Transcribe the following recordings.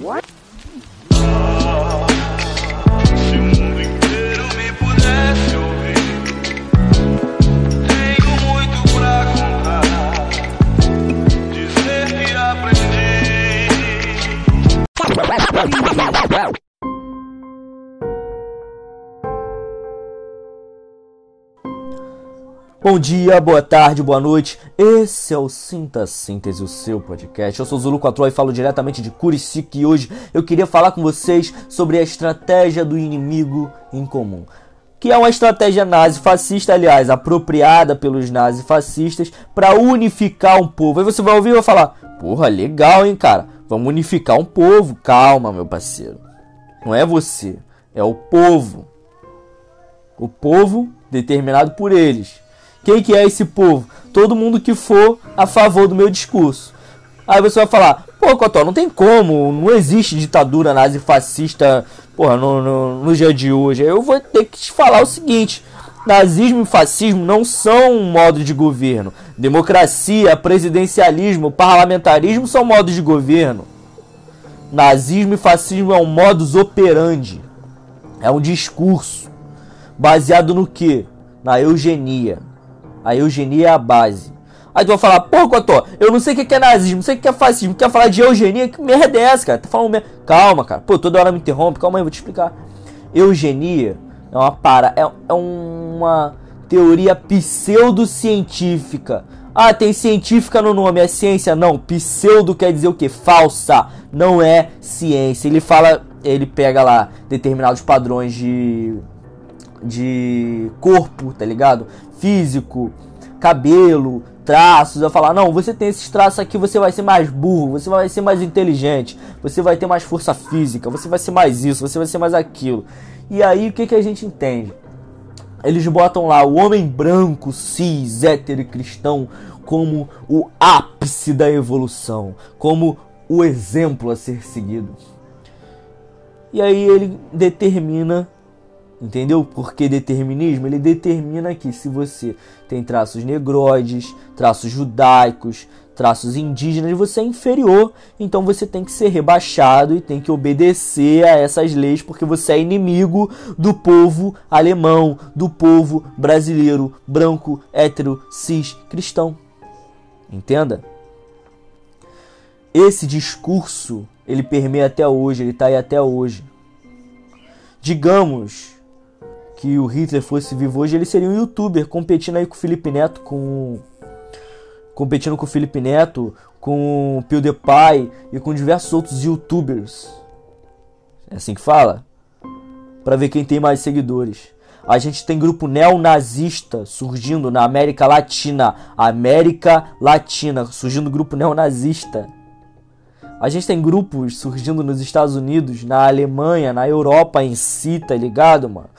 Se Bom dia, boa tarde, boa noite. Esse é o Sinta Síntese, o seu podcast. Eu sou Zulu 4 e falo diretamente de Curicica e hoje eu queria falar com vocês sobre a estratégia do inimigo em comum. Que é uma estratégia nazi-fascista, aliás, apropriada pelos nazi-fascistas para unificar um povo. Aí você vai ouvir e vai falar: Porra, legal, hein, cara? Vamos unificar um povo. Calma, meu parceiro. Não é você, é o povo. O povo determinado por eles. Quem que é esse povo? Todo mundo que for a favor do meu discurso. Aí você vai falar, pô, Cotó, não tem como, não existe ditadura nazi-fascista, porra, no, no, no dia de hoje. Eu vou ter que te falar o seguinte, nazismo e fascismo não são um modo de governo. Democracia, presidencialismo, parlamentarismo são modos de governo. Nazismo e fascismo é um modus operandi. É um discurso baseado no que? Na eugenia. A eugenia é a base. Aí tu vai falar, pô, Cotó, eu não sei o que é nazismo, não sei o que é fascismo, quer falar de eugenia? Que merda é essa, cara? Tá falando merda. Calma, cara. Pô, toda hora me interrompe, calma aí, vou te explicar. Eugenia é uma para, é, é uma teoria pseudocientífica. Ah, tem científica no nome, é ciência? Não, pseudo quer dizer o que? Falsa, não é ciência. Ele fala, ele pega lá determinados padrões de de corpo, tá ligado? Físico, cabelo, traços. Eu falar, não, você tem esses traços aqui, você vai ser mais burro, você vai ser mais inteligente, você vai ter mais força física, você vai ser mais isso, você vai ser mais aquilo. E aí o que, que a gente entende? Eles botam lá o homem branco, cis, hétero e cristão como o ápice da evolução, como o exemplo a ser seguido. E aí ele determina Entendeu? Porque determinismo ele determina que se você tem traços negroides, traços judaicos, traços indígenas, você é inferior, então você tem que ser rebaixado e tem que obedecer a essas leis porque você é inimigo do povo alemão, do povo brasileiro, branco, hétero, cis, cristão. Entenda? Esse discurso, ele permeia até hoje, ele está aí até hoje. Digamos que o Hitler fosse vivo hoje, ele seria um youtuber competindo aí com o Felipe Neto, com competindo com o Felipe Neto, com o PewDiePie e com diversos outros youtubers. É assim que fala? Para ver quem tem mais seguidores. A gente tem grupo neonazista surgindo na América Latina. América Latina, surgindo grupo neonazista. A gente tem grupos surgindo nos Estados Unidos, na Alemanha, na Europa em si, tá ligado, mano?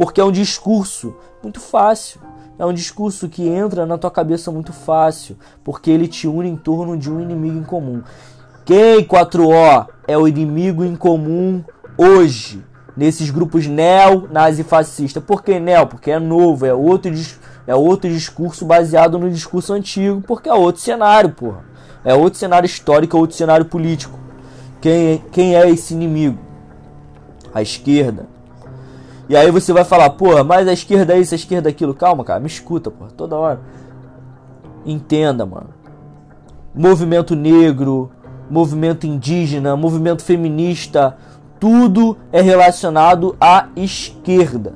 Porque é um discurso muito fácil. É um discurso que entra na tua cabeça muito fácil, porque ele te une em torno de um inimigo em comum. Quem 4O é o inimigo em comum hoje nesses grupos neo-nazi-fascista? Por que neo? Porque é novo, é outro, é outro discurso baseado no discurso antigo, porque é outro cenário, porra. É outro cenário histórico, é outro cenário político. Quem, quem é esse inimigo? A esquerda. E aí você vai falar, porra, mas a esquerda é isso, a esquerda é aquilo. Calma, cara, me escuta, porra, toda hora. Entenda, mano. Movimento negro, movimento indígena, movimento feminista, tudo é relacionado à esquerda.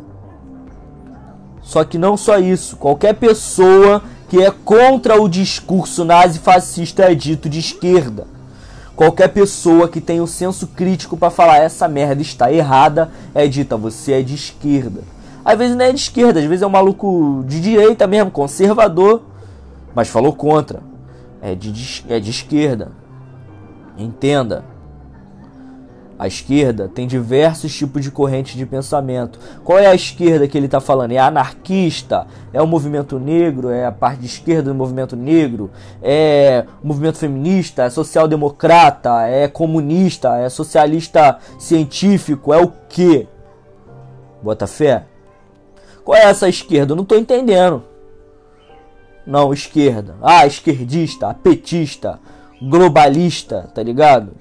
Só que não só isso, qualquer pessoa que é contra o discurso nazi-fascista é dito de esquerda. Qualquer pessoa que tem o senso crítico para falar essa merda está errada é dita você é de esquerda. Às vezes não é de esquerda, às vezes é um maluco de direita mesmo, conservador, mas falou contra. É de, é de esquerda. Entenda. A esquerda tem diversos tipos de correntes de pensamento. Qual é a esquerda que ele está falando? É anarquista? É o movimento negro? É a parte de esquerda do movimento negro? É o movimento feminista? É social-democrata? É comunista? É socialista científico? É o que? Bota fé? Qual é essa esquerda? Eu não estou entendendo. Não, esquerda. Ah, esquerdista, petista, globalista, tá ligado?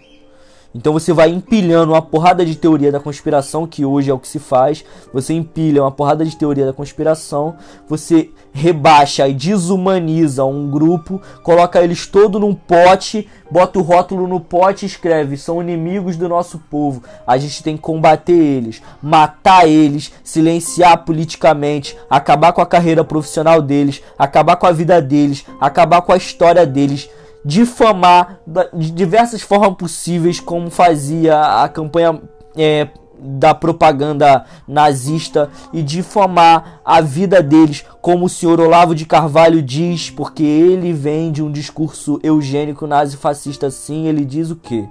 Então você vai empilhando uma porrada de teoria da conspiração, que hoje é o que se faz. Você empilha uma porrada de teoria da conspiração, você rebaixa e desumaniza um grupo, coloca eles todo num pote, bota o rótulo no pote e escreve: são inimigos do nosso povo. A gente tem que combater eles, matar eles, silenciar politicamente, acabar com a carreira profissional deles, acabar com a vida deles, acabar com a história deles difamar de diversas formas possíveis, como fazia a campanha é, da propaganda nazista e difamar a vida deles, como o senhor Olavo de Carvalho diz, porque ele vem de um discurso eugênico nazi-fascista, sim, ele diz o quê?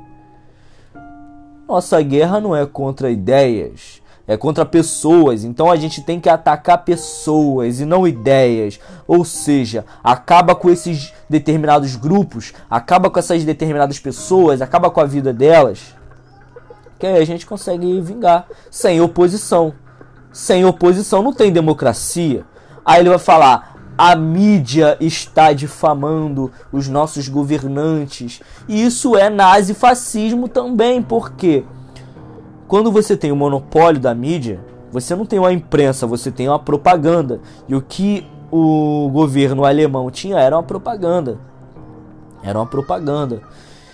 Nossa guerra não é contra ideias, é contra pessoas. Então a gente tem que atacar pessoas e não ideias. Ou seja, acaba com esses determinados grupos, acaba com essas determinadas pessoas, acaba com a vida delas. Que aí a gente consegue vingar sem oposição. Sem oposição não tem democracia. Aí ele vai falar: a mídia está difamando os nossos governantes. E isso é nazifascismo também, por quê? Porque quando você tem o monopólio da mídia, você não tem uma imprensa, você tem uma propaganda. E o que o governo alemão tinha era uma propaganda. Era uma propaganda.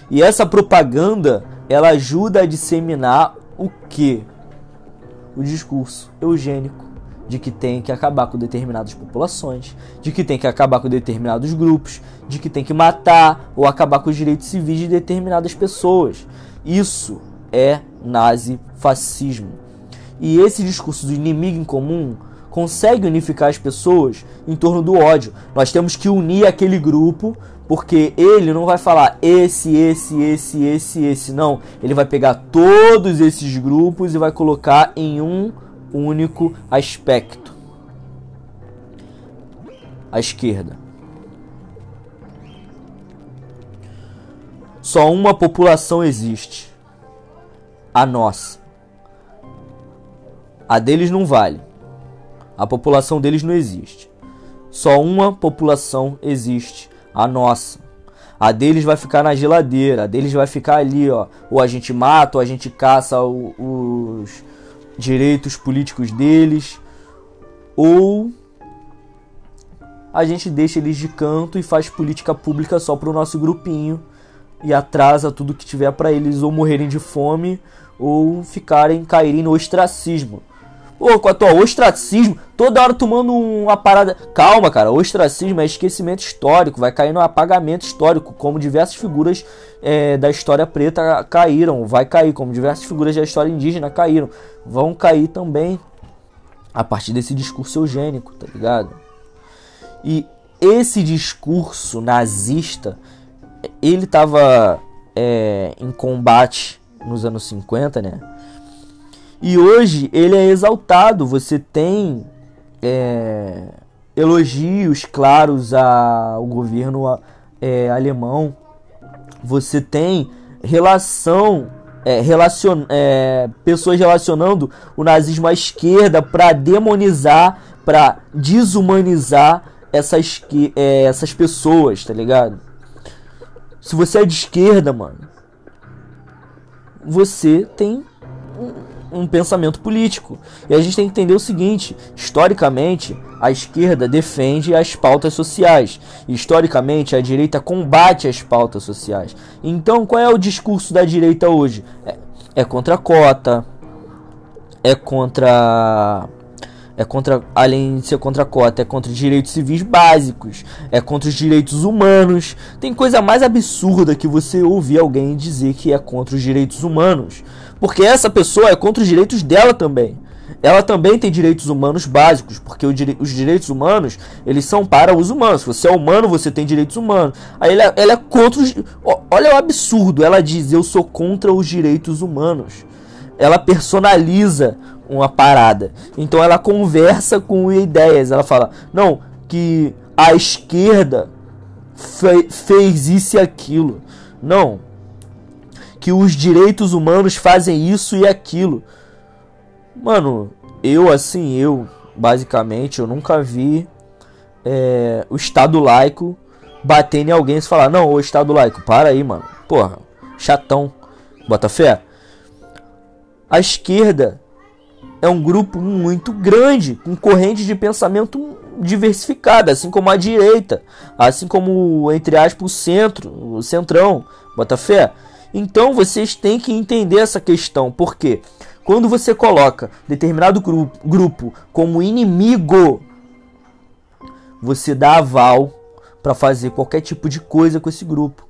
E essa propaganda, ela ajuda a disseminar o que? O discurso eugênico de que tem que acabar com determinadas populações, de que tem que acabar com determinados grupos, de que tem que matar ou acabar com os direitos civis de determinadas pessoas. Isso é nazi-fascismo. E esse discurso do inimigo em comum consegue unificar as pessoas em torno do ódio. Nós temos que unir aquele grupo, porque ele não vai falar esse, esse, esse, esse, esse, não. Ele vai pegar todos esses grupos e vai colocar em um único aspecto. A esquerda. Só uma população existe a nossa. A deles não vale. A população deles não existe. Só uma população existe, a nossa. A deles vai ficar na geladeira, a deles vai ficar ali, ó. Ou a gente mata, ou a gente caça o, os direitos políticos deles, ou a gente deixa eles de canto e faz política pública só pro nosso grupinho e atrasa tudo que tiver para eles ou morrerem de fome ou ficarem caírem no ostracismo. Pô, com a tua ostracismo, toda hora tomando uma parada. Calma, cara, ostracismo é esquecimento histórico, vai cair no apagamento histórico, como diversas figuras é, da história preta caíram, vai cair, como diversas figuras da história indígena caíram, vão cair também a partir desse discurso eugênico, tá ligado? E esse discurso nazista ele estava é, em combate nos anos 50, né? E hoje ele é exaltado. Você tem é, elogios claros ao governo é, alemão. Você tem relação, é, relacion, é, pessoas relacionando o nazismo à esquerda para demonizar, para desumanizar essas, é, essas pessoas, tá ligado? Se você é de esquerda, mano, você tem um, pensamento político. E a gente tem que entender o seguinte: historicamente, a esquerda defende as pautas sociais. Historicamente, a direita combate as pautas sociais. Então, qual é o discurso da direita hoje? É, é contra a cota, é contra é contra, além de ser contra a cota, é contra os direitos civis básicos, é contra os direitos humanos. Tem coisa mais absurda que você ouvir alguém dizer que é contra os direitos humanos, porque essa pessoa é contra os direitos dela também. Ela também tem direitos humanos básicos, porque os direitos humanos, eles são para os humanos. Se você é humano, você tem direitos humanos. Aí ela, ela é contra os... Olha o absurdo, ela diz, eu sou contra os direitos humanos. Ela personaliza uma parada. Então ela conversa com ideias. Ela fala: não, que a esquerda fe fez isso e aquilo. Não. Que os direitos humanos fazem isso e aquilo. Mano, eu assim, eu, basicamente, eu nunca vi é, o Estado laico batendo em alguém e falar: não, o Estado laico, para aí, mano. Porra, chatão. Bota fé? A esquerda é um grupo muito grande, com correntes de pensamento diversificada, assim como a direita, assim como, entre aspas, o centro, o centrão, bota fé. Então vocês têm que entender essa questão, porque quando você coloca determinado grupo, como inimigo, você dá aval para fazer qualquer tipo de coisa com esse grupo.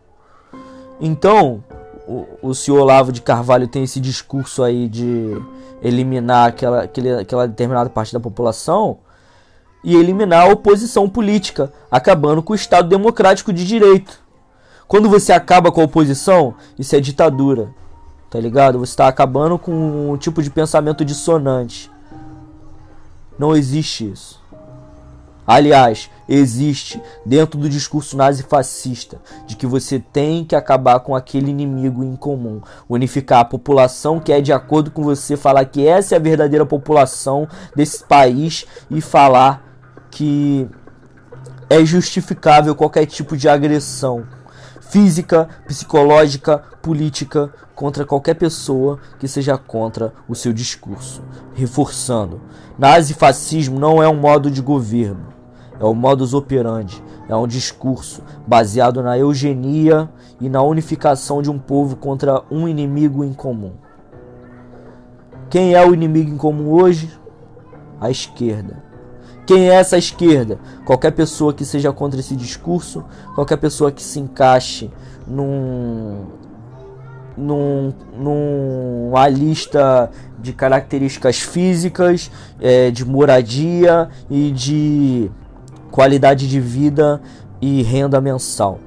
Então, o, o senhor Olavo de Carvalho tem esse discurso aí de eliminar aquela, aquele, aquela determinada parte da população e eliminar a oposição política, acabando com o Estado democrático de direito. Quando você acaba com a oposição, isso é ditadura. Tá ligado? Você está acabando com um tipo de pensamento dissonante. Não existe isso. Aliás, existe dentro do discurso nazifascista de que você tem que acabar com aquele inimigo em comum, unificar a população que é de acordo com você, falar que essa é a verdadeira população desse país e falar que é justificável qualquer tipo de agressão física, psicológica, política contra qualquer pessoa que seja contra o seu discurso. Reforçando, nazifascismo não é um modo de governo é o modus operandi, é um discurso baseado na eugenia e na unificação de um povo contra um inimigo em comum. Quem é o inimigo em comum hoje? A esquerda. Quem é essa esquerda? Qualquer pessoa que seja contra esse discurso, qualquer pessoa que se encaixe num, num, numa lista de características físicas, é, de moradia e de qualidade de vida e renda mensal.